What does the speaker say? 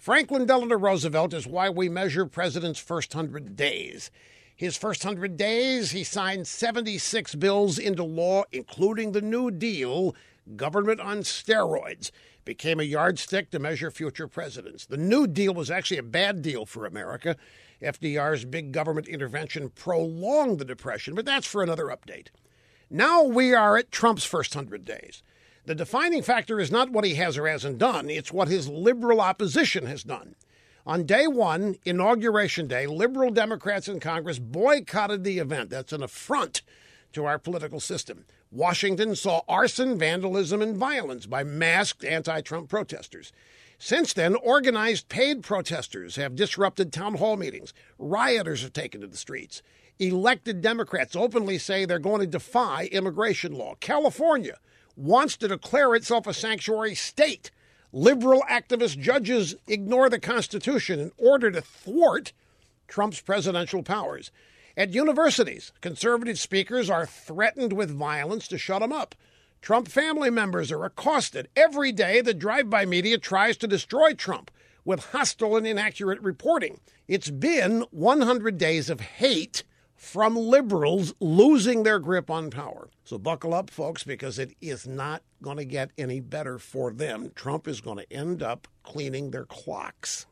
Franklin Delano Roosevelt is why we measure president's first hundred days. His first hundred days, he signed 76 bills into law, including the New Deal, government on steroids, became a yardstick to measure future presidents. The New Deal was actually a bad deal for America. FDR's big government intervention prolonged the Depression, but that's for another update. Now we are at Trump's first hundred days. The defining factor is not what he has or hasn't done, it's what his liberal opposition has done. On day one, Inauguration Day, liberal Democrats in Congress boycotted the event. That's an affront to our political system. Washington saw arson, vandalism, and violence by masked anti Trump protesters. Since then, organized paid protesters have disrupted town hall meetings. Rioters have taken to the streets. Elected Democrats openly say they're going to defy immigration law. California wants to declare itself a sanctuary state. Liberal activist judges ignore the Constitution in order to thwart Trump's presidential powers. At universities, conservative speakers are threatened with violence to shut them up. Trump family members are accosted. Every day, the drive by media tries to destroy Trump with hostile and inaccurate reporting. It's been 100 days of hate from liberals losing their grip on power. So buckle up, folks, because it is not going to get any better for them. Trump is going to end up cleaning their clocks.